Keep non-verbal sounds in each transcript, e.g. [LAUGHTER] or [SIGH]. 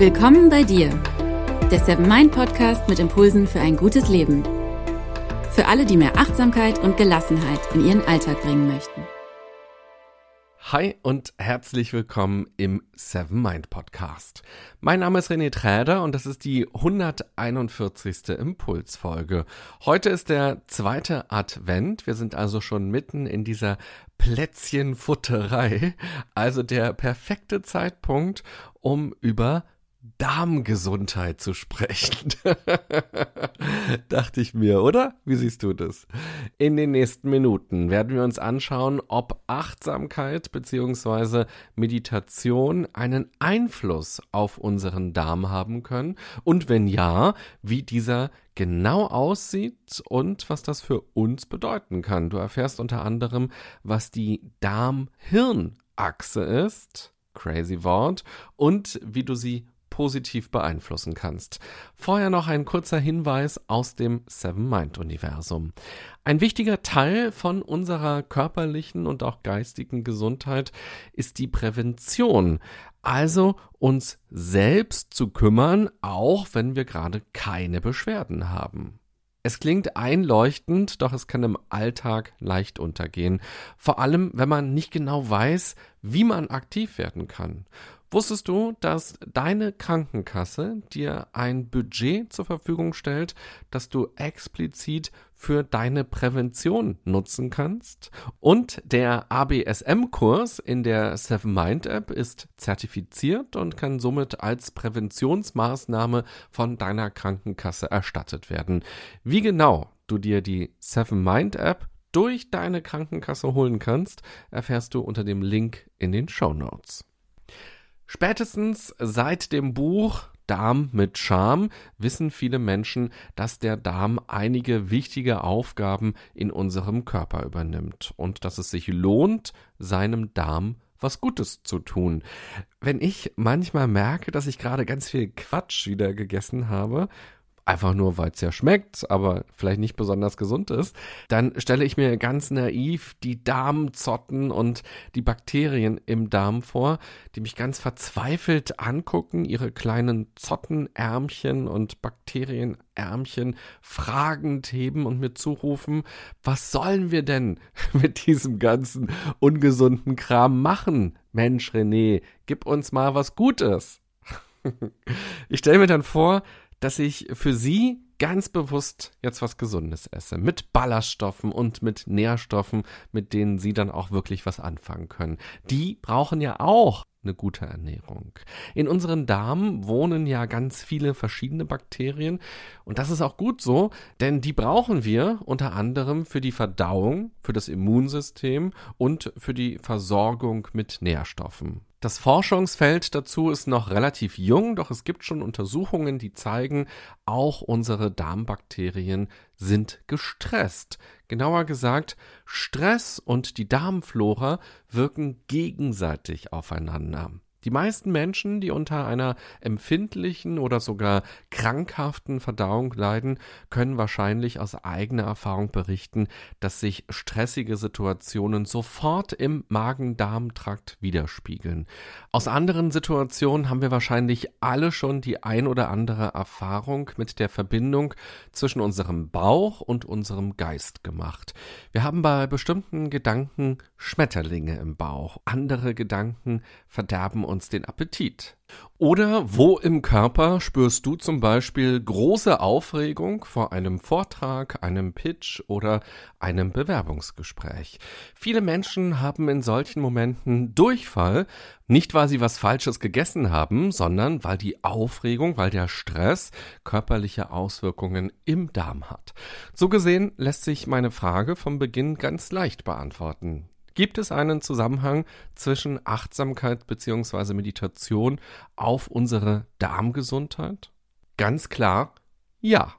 Willkommen bei dir, der Seven Mind Podcast mit Impulsen für ein gutes Leben. Für alle, die mehr Achtsamkeit und Gelassenheit in ihren Alltag bringen möchten. Hi und herzlich willkommen im Seven Mind Podcast. Mein Name ist René Träder und das ist die 141. Impulsfolge. Heute ist der zweite Advent. Wir sind also schon mitten in dieser Plätzchenfutterei. Also der perfekte Zeitpunkt, um über Darmgesundheit zu sprechen. [LAUGHS] Dachte ich mir, oder? Wie siehst du das? In den nächsten Minuten werden wir uns anschauen, ob Achtsamkeit bzw. Meditation einen Einfluss auf unseren Darm haben können und wenn ja, wie dieser genau aussieht und was das für uns bedeuten kann. Du erfährst unter anderem, was die Darm-Hirn-Achse ist crazy Wort, und wie du sie positiv beeinflussen kannst. Vorher noch ein kurzer Hinweis aus dem Seven Mind Universum. Ein wichtiger Teil von unserer körperlichen und auch geistigen Gesundheit ist die Prävention. Also uns selbst zu kümmern, auch wenn wir gerade keine Beschwerden haben. Es klingt einleuchtend, doch es kann im Alltag leicht untergehen. Vor allem, wenn man nicht genau weiß, wie man aktiv werden kann. Wusstest du, dass deine Krankenkasse dir ein Budget zur Verfügung stellt, das du explizit für deine Prävention nutzen kannst? Und der ABSM-Kurs in der Seven Mind App ist zertifiziert und kann somit als Präventionsmaßnahme von deiner Krankenkasse erstattet werden. Wie genau du dir die Seven Mind App durch deine Krankenkasse holen kannst, erfährst du unter dem Link in den Show Notes. Spätestens seit dem Buch Darm mit Charme wissen viele Menschen, dass der Darm einige wichtige Aufgaben in unserem Körper übernimmt und dass es sich lohnt, seinem Darm was Gutes zu tun. Wenn ich manchmal merke, dass ich gerade ganz viel Quatsch wieder gegessen habe, einfach nur weil es ja schmeckt, aber vielleicht nicht besonders gesund ist, dann stelle ich mir ganz naiv die Darmzotten und die Bakterien im Darm vor, die mich ganz verzweifelt angucken, ihre kleinen Zottenärmchen und Bakterienärmchen fragend heben und mir zurufen, was sollen wir denn [LAUGHS] mit diesem ganzen ungesunden Kram machen? Mensch, René, gib uns mal was Gutes. [LAUGHS] Ich stelle mir dann vor, dass ich für sie ganz bewusst jetzt was Gesundes esse. Mit Ballaststoffen und mit Nährstoffen, mit denen sie dann auch wirklich was anfangen können. Die brauchen ja auch eine gute Ernährung. In unseren Darmen wohnen ja ganz viele verschiedene Bakterien und das ist auch gut so, denn die brauchen wir unter anderem für die Verdauung, für das Immunsystem und für die Versorgung mit Nährstoffen. Das Forschungsfeld dazu ist noch relativ jung, doch es gibt schon Untersuchungen, die zeigen, auch unsere Darmbakterien sind gestresst. Genauer gesagt, Stress und die Darmflora wirken gegenseitig aufeinander. Die meisten Menschen, die unter einer empfindlichen oder sogar krankhaften Verdauung leiden, können wahrscheinlich aus eigener Erfahrung berichten, dass sich stressige Situationen sofort im Magen-Darm-Trakt widerspiegeln. Aus anderen Situationen haben wir wahrscheinlich alle schon die ein oder andere Erfahrung mit der Verbindung zwischen unserem Bauch und unserem Geist gemacht. Wir haben bei bestimmten Gedanken Schmetterlinge im Bauch, andere Gedanken verderben uns den Appetit. Oder wo im Körper spürst du zum Beispiel große Aufregung vor einem Vortrag, einem Pitch oder einem Bewerbungsgespräch? Viele Menschen haben in solchen Momenten Durchfall, nicht weil sie was Falsches gegessen haben, sondern weil die Aufregung, weil der Stress körperliche Auswirkungen im Darm hat. So gesehen lässt sich meine Frage vom Beginn ganz leicht beantworten. Gibt es einen Zusammenhang zwischen Achtsamkeit bzw. Meditation auf unsere Darmgesundheit? Ganz klar, ja.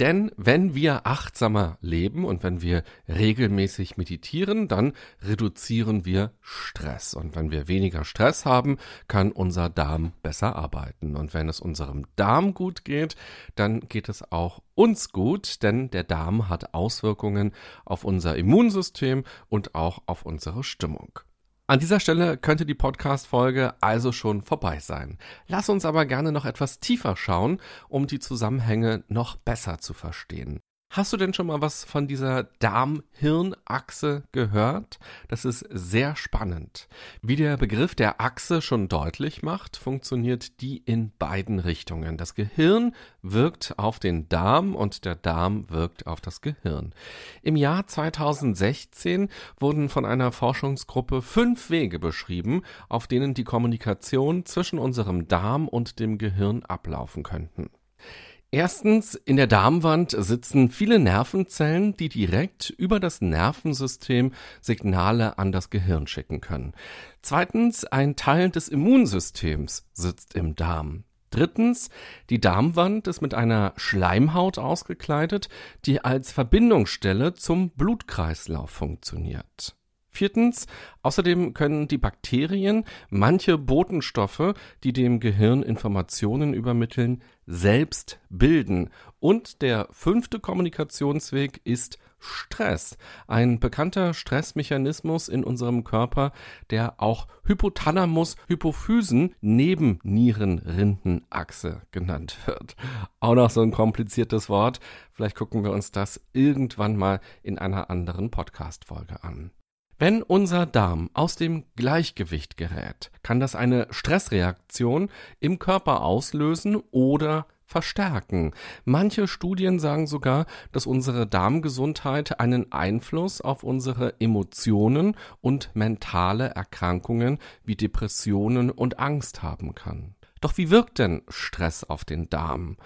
Denn wenn wir achtsamer leben und wenn wir regelmäßig meditieren, dann reduzieren wir Stress. Und wenn wir weniger Stress haben, kann unser Darm besser arbeiten. Und wenn es unserem Darm gut geht, dann geht es auch uns gut, denn der Darm hat Auswirkungen auf unser Immunsystem und auch auf unsere Stimmung. An dieser Stelle könnte die Podcast-Folge also schon vorbei sein. Lass uns aber gerne noch etwas tiefer schauen, um die Zusammenhänge noch besser zu verstehen. Hast du denn schon mal was von dieser Darm-Hirn-Achse gehört? Das ist sehr spannend. Wie der Begriff der Achse schon deutlich macht, funktioniert die in beiden Richtungen. Das Gehirn wirkt auf den Darm und der Darm wirkt auf das Gehirn. Im Jahr 2016 wurden von einer Forschungsgruppe fünf Wege beschrieben, auf denen die Kommunikation zwischen unserem Darm und dem Gehirn ablaufen könnten. Erstens, in der Darmwand sitzen viele Nervenzellen, die direkt über das Nervensystem Signale an das Gehirn schicken können. Zweitens, ein Teil des Immunsystems sitzt im Darm. Drittens, die Darmwand ist mit einer Schleimhaut ausgekleidet, die als Verbindungsstelle zum Blutkreislauf funktioniert. Viertens, außerdem können die Bakterien manche Botenstoffe, die dem Gehirn Informationen übermitteln, selbst bilden. Und der fünfte Kommunikationsweg ist Stress. Ein bekannter Stressmechanismus in unserem Körper, der auch Hypothalamus-Hypophysen-Nebennierenrindenachse genannt wird. Auch noch so ein kompliziertes Wort. Vielleicht gucken wir uns das irgendwann mal in einer anderen Podcast-Folge an. Wenn unser Darm aus dem Gleichgewicht gerät, kann das eine Stressreaktion im Körper auslösen oder verstärken. Manche Studien sagen sogar, dass unsere Darmgesundheit einen Einfluss auf unsere Emotionen und mentale Erkrankungen wie Depressionen und Angst haben kann. Doch wie wirkt denn Stress auf den Darm?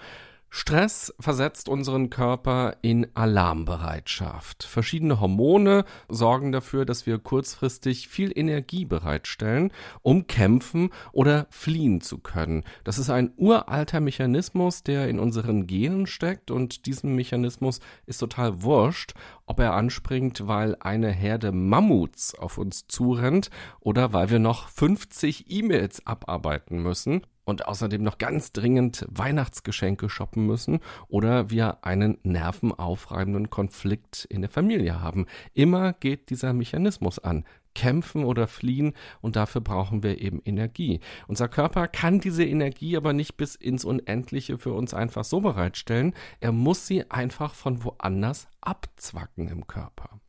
Stress versetzt unseren Körper in Alarmbereitschaft. Verschiedene Hormone sorgen dafür, dass wir kurzfristig viel Energie bereitstellen, um kämpfen oder fliehen zu können. Das ist ein uralter Mechanismus, der in unseren Genen steckt und diesem Mechanismus ist total wurscht, ob er anspringt, weil eine Herde Mammuts auf uns zurennt oder weil wir noch 50 E-Mails abarbeiten müssen und außerdem noch ganz dringend Weihnachtsgeschenke shoppen müssen oder wir einen nervenaufreibenden Konflikt in der Familie haben. Immer geht dieser Mechanismus an. Kämpfen oder fliehen und dafür brauchen wir eben Energie. Unser Körper kann diese Energie aber nicht bis ins Unendliche für uns einfach so bereitstellen. Er muss sie einfach von woanders abzwacken im Körper.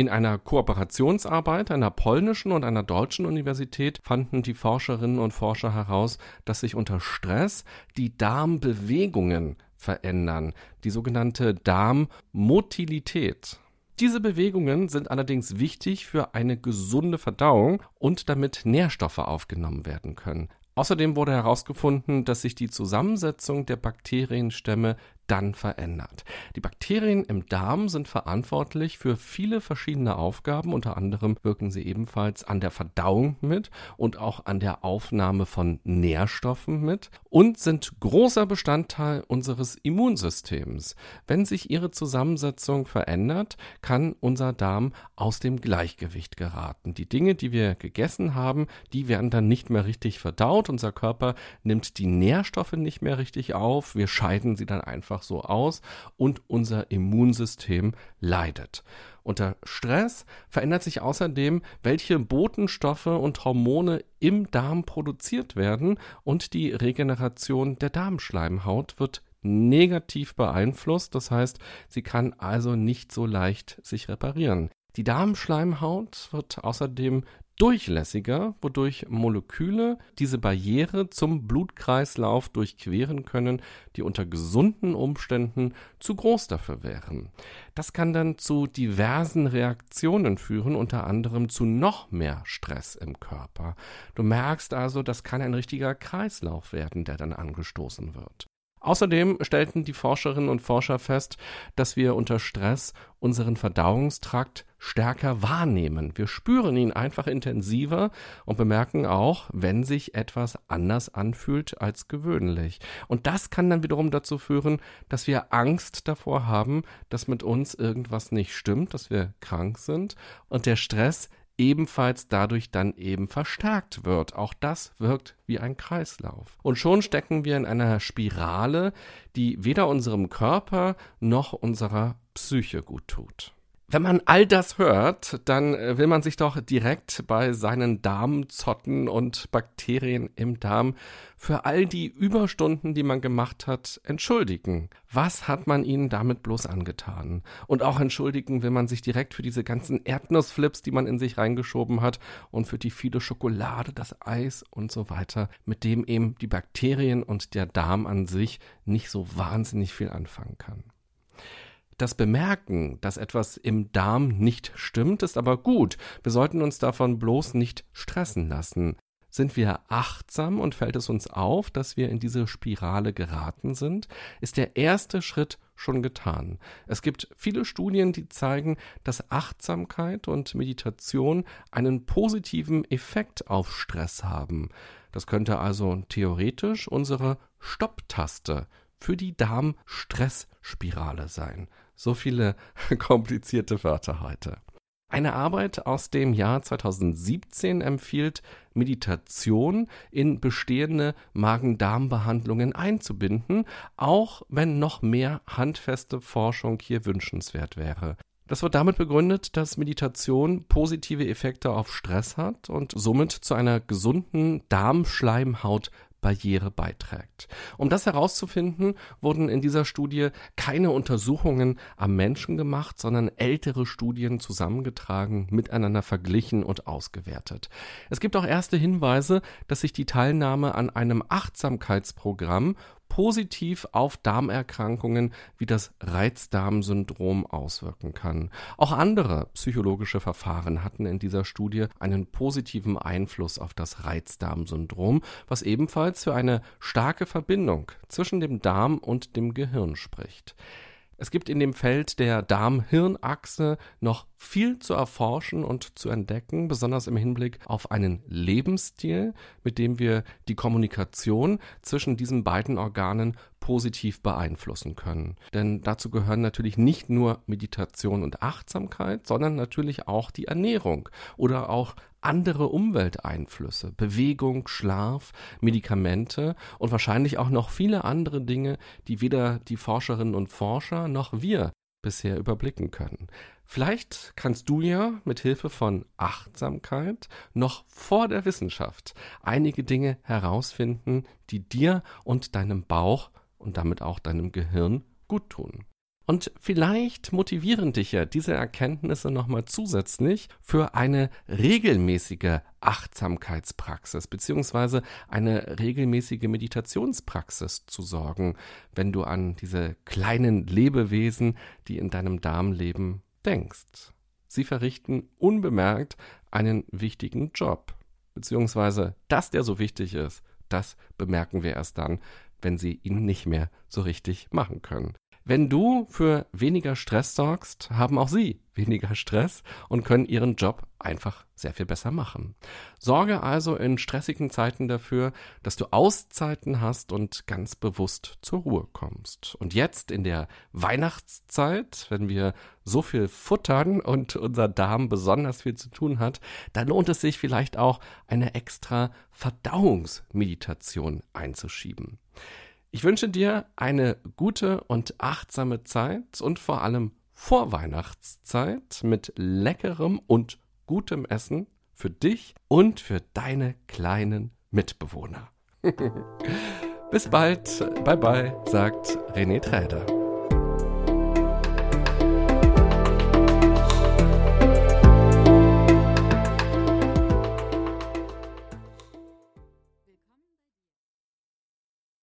In einer Kooperationsarbeit einer polnischen und einer deutschen Universität fanden die Forscherinnen und Forscher heraus, dass sich unter Stress die Darmbewegungen verändern, die sogenannte Darmmotilität. Diese Bewegungen sind allerdings wichtig für eine gesunde Verdauung und damit Nährstoffe aufgenommen werden können. Außerdem wurde herausgefunden, dass sich die Zusammensetzung der Bakterienstämme dann verändert. Die Bakterien im Darm sind verantwortlich für viele verschiedene Aufgaben. Unter anderem wirken sie ebenfalls an der Verdauung mit und auch an der Aufnahme von Nährstoffen mit und sind großer Bestandteil unseres Immunsystems. Wenn sich ihre Zusammensetzung verändert, kann unser Darm aus dem Gleichgewicht geraten. Die Dinge, die wir gegessen haben, die werden dann nicht mehr richtig verdaut. Unser Körper nimmt die Nährstoffe nicht mehr richtig auf. Wir scheiden sie dann einfach einfach so aus und unser Immunsystem leidet. Unter Stress verändert sich außerdem, welche Botenstoffe und Hormone im Darm produziert werden und die Regeneration der Darmschleimhaut wird negativ beeinflusst. Das heißt, sie kann also nicht so leicht sich reparieren. Die Darmschleimhaut wird außerdem durchlässiger, wodurch Moleküle diese Barriere zum Blutkreislauf durchqueren können, die unter gesunden Umständen zu groß dafür wären. Das kann dann zu diversen Reaktionen führen, unter anderem zu noch mehr Stress im Körper. Du merkst also, das kann ein richtiger Kreislauf werden, der dann angestoßen wird. Außerdem stellten die Forscherinnen und Forscher fest, dass wir unter Stress unseren Verdauungstrakt stärker wahrnehmen. Wir spüren ihn einfach intensiver und bemerken auch, wenn sich etwas anders anfühlt als gewöhnlich. Und das kann dann wiederum dazu führen, dass wir Angst davor haben, dass mit uns irgendwas nicht stimmt, dass wir krank sind und der Stress ebenfalls dadurch dann eben verstärkt wird. Auch das wirkt wie ein Kreislauf. Und schon stecken wir in einer Spirale, die weder unserem Körper noch unserer Psyche gut tut. Wenn man all das hört, dann äh, will man sich doch direkt bei seinen Darmzotten und Bakterien im Darm für all die Überstunden, die man gemacht hat, entschuldigen. Was hat man ihnen damit bloß angetan? Und auch entschuldigen will man sich direkt für diese ganzen Erdnussflips, die man in sich reingeschoben hat und für die viele Schokolade, das Eis und so weiter, mit dem eben die Bakterien und der Darm an sich nicht so wahnsinnig viel anfangen kann. Das Bemerken, dass etwas im Darm nicht stimmt, ist aber gut. Wir sollten uns davon bloß nicht stressen lassen. Sind wir achtsam und fällt es uns auf, dass wir in diese Spirale geraten sind, ist der erste Schritt schon getan. Es gibt viele Studien, die zeigen, dass Achtsamkeit und Meditation einen positiven Effekt auf Stress haben. Das könnte also theoretisch unsere Stopptaste für die Darm-Stress-Spirale sein. So viele [LAUGHS] komplizierte Wörter heute. Eine Arbeit aus dem Jahr 2017 empfiehlt, Meditation in bestehende Magen-Darm-Behandlungen einzubinden, auch wenn noch mehr handfeste Forschung hier wünschenswert wäre. Das wird damit begründet, dass Meditation positive Effekte auf Stress hat und somit zu einer gesunden Darmschleimhaut Barriere beiträgt. Um das herauszufinden, wurden in dieser Studie keine Untersuchungen am Menschen gemacht, sondern ältere Studien zusammengetragen, miteinander verglichen und ausgewertet. Es gibt auch erste Hinweise, dass sich die Teilnahme an einem Achtsamkeitsprogramm positiv auf Darmerkrankungen wie das Reizdarmsyndrom auswirken kann. Auch andere psychologische Verfahren hatten in dieser Studie einen positiven Einfluss auf das Reizdarmsyndrom, was ebenfalls für eine starke Verbindung zwischen dem Darm und dem Gehirn spricht. Es gibt in dem Feld der Darm-Hirn-Achse noch viel zu erforschen und zu entdecken, besonders im Hinblick auf einen Lebensstil, mit dem wir die Kommunikation zwischen diesen beiden Organen positiv beeinflussen können. Denn dazu gehören natürlich nicht nur Meditation und Achtsamkeit, sondern natürlich auch die Ernährung oder auch andere Umwelteinflüsse, Bewegung, Schlaf, Medikamente und wahrscheinlich auch noch viele andere Dinge, die weder die Forscherinnen und Forscher noch wir bisher überblicken können. Vielleicht kannst du ja mit Hilfe von Achtsamkeit noch vor der Wissenschaft einige Dinge herausfinden, die dir und deinem Bauch und damit auch deinem Gehirn gut tun. Und vielleicht motivieren dich ja diese Erkenntnisse nochmal zusätzlich für eine regelmäßige Achtsamkeitspraxis beziehungsweise eine regelmäßige Meditationspraxis zu sorgen, wenn du an diese kleinen Lebewesen, die in deinem Darm leben, denkst. Sie verrichten unbemerkt einen wichtigen Job. Beziehungsweise, dass der so wichtig ist, das bemerken wir erst dann, wenn sie ihn nicht mehr so richtig machen können. Wenn du für weniger Stress sorgst, haben auch sie weniger Stress und können ihren Job einfach sehr viel besser machen. Sorge also in stressigen Zeiten dafür, dass du Auszeiten hast und ganz bewusst zur Ruhe kommst. Und jetzt in der Weihnachtszeit, wenn wir so viel futtern und unser Darm besonders viel zu tun hat, da lohnt es sich vielleicht auch eine extra Verdauungsmeditation einzuschieben. Ich wünsche dir eine gute und achtsame Zeit und vor allem Vorweihnachtszeit mit leckerem und gutem Essen für dich und für deine kleinen Mitbewohner. [LAUGHS] Bis bald, bye bye, sagt René Träder.